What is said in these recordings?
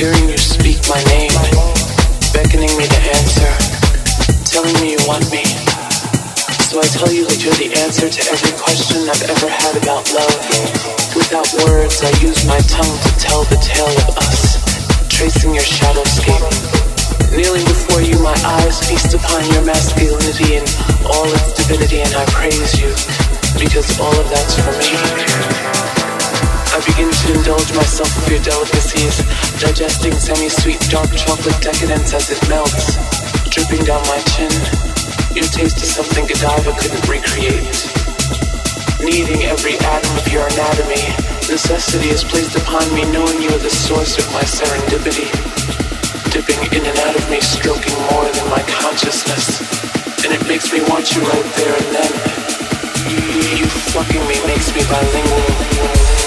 Hearing you speak my name, beckoning me to answer, telling me you want me. So I tell you that you're the answer to every question I've ever had about love. Without words, I use my tongue to tell the tale of us, tracing your shadowscape. Kneeling before you, my eyes feast upon your masculinity and all its divinity, and I praise you, because all of that's for me. I begin to indulge myself with your delicacies, digesting semi-sweet dark chocolate decadence as it melts, dripping down my chin. Your taste is something Godiva couldn't recreate. Needing every atom of your anatomy, necessity is placed upon me knowing you are the source of my serendipity. Dipping in and out of me, stroking more than my consciousness. And it makes me want you right there and then. You fucking me makes me bilingual.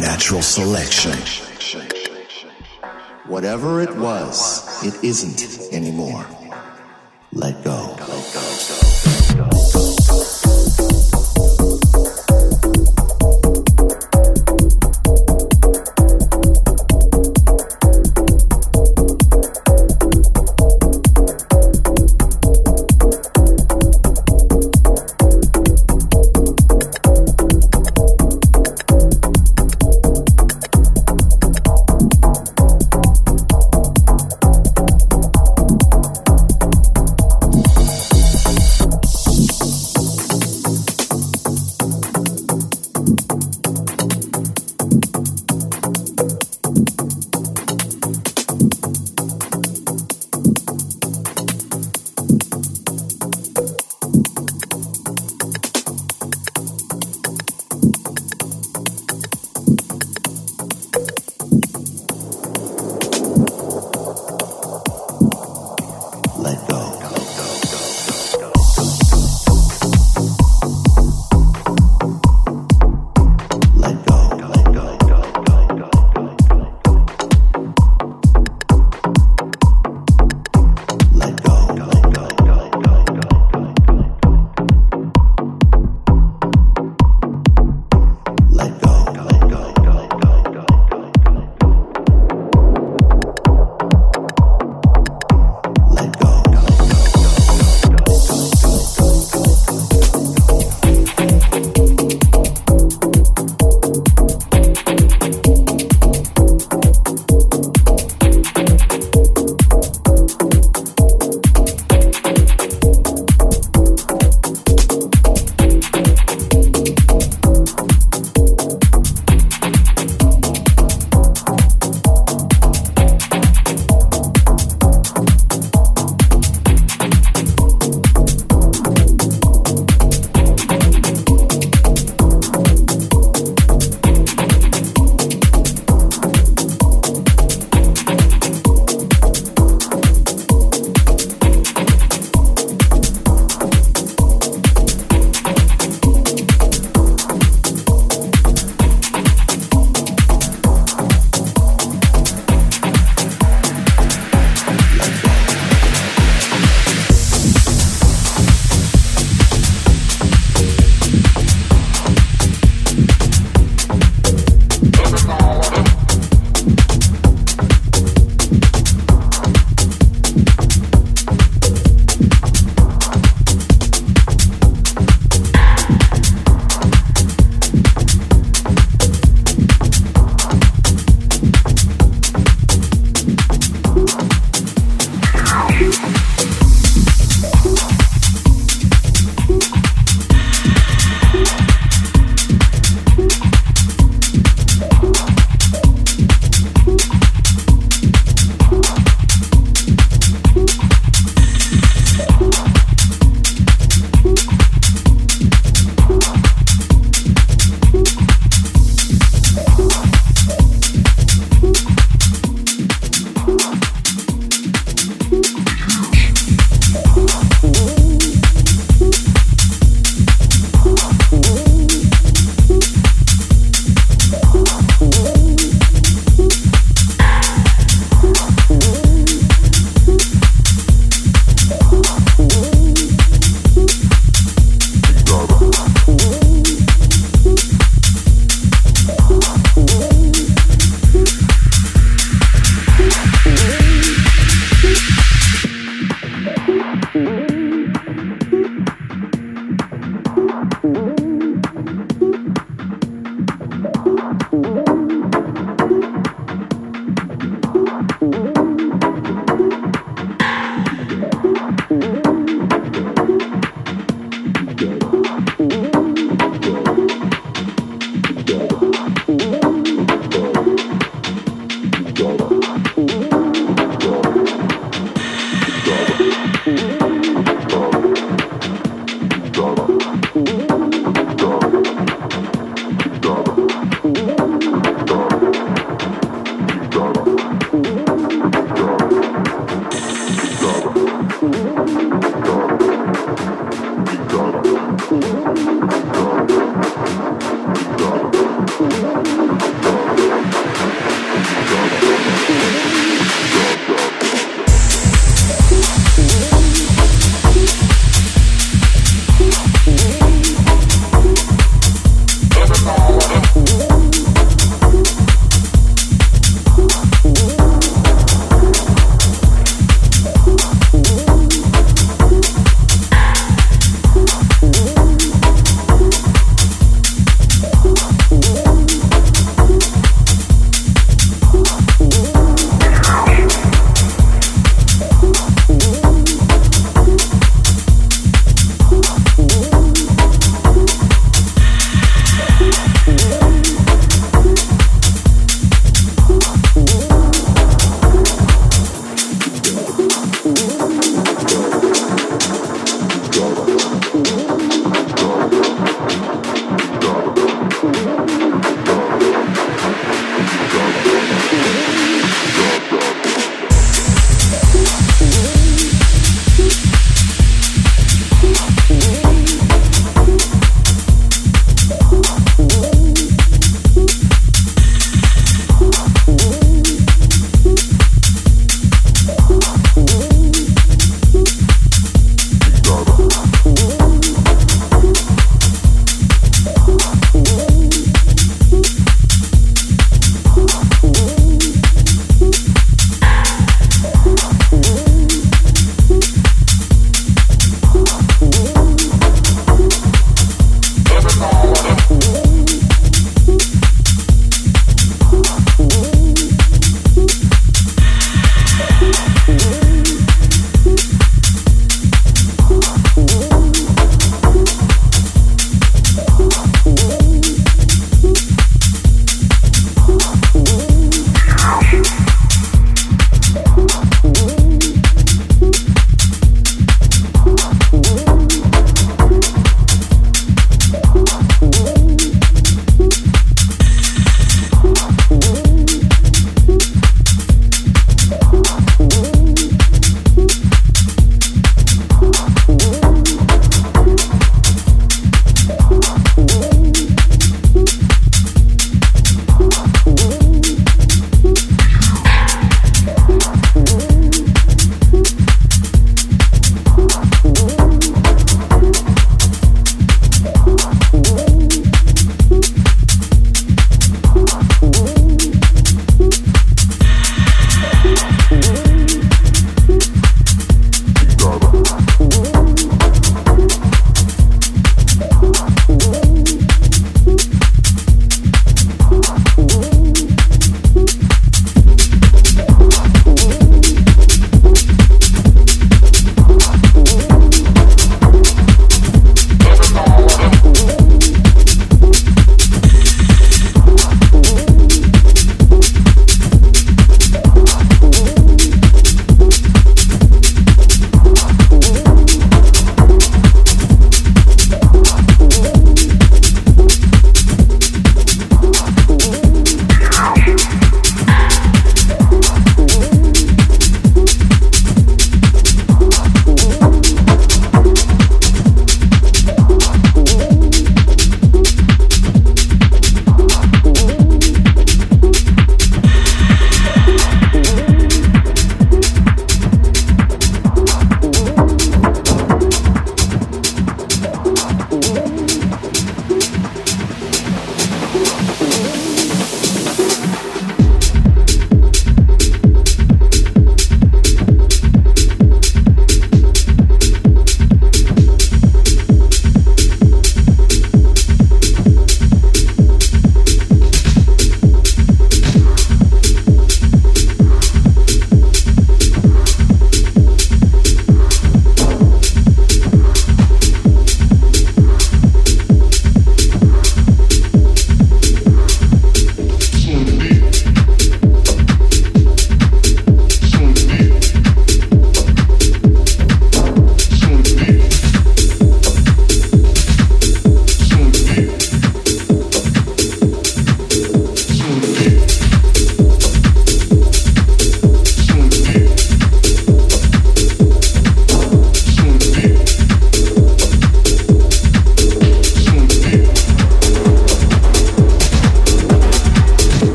Natural selection. Whatever it was, it isn't anymore. Let go.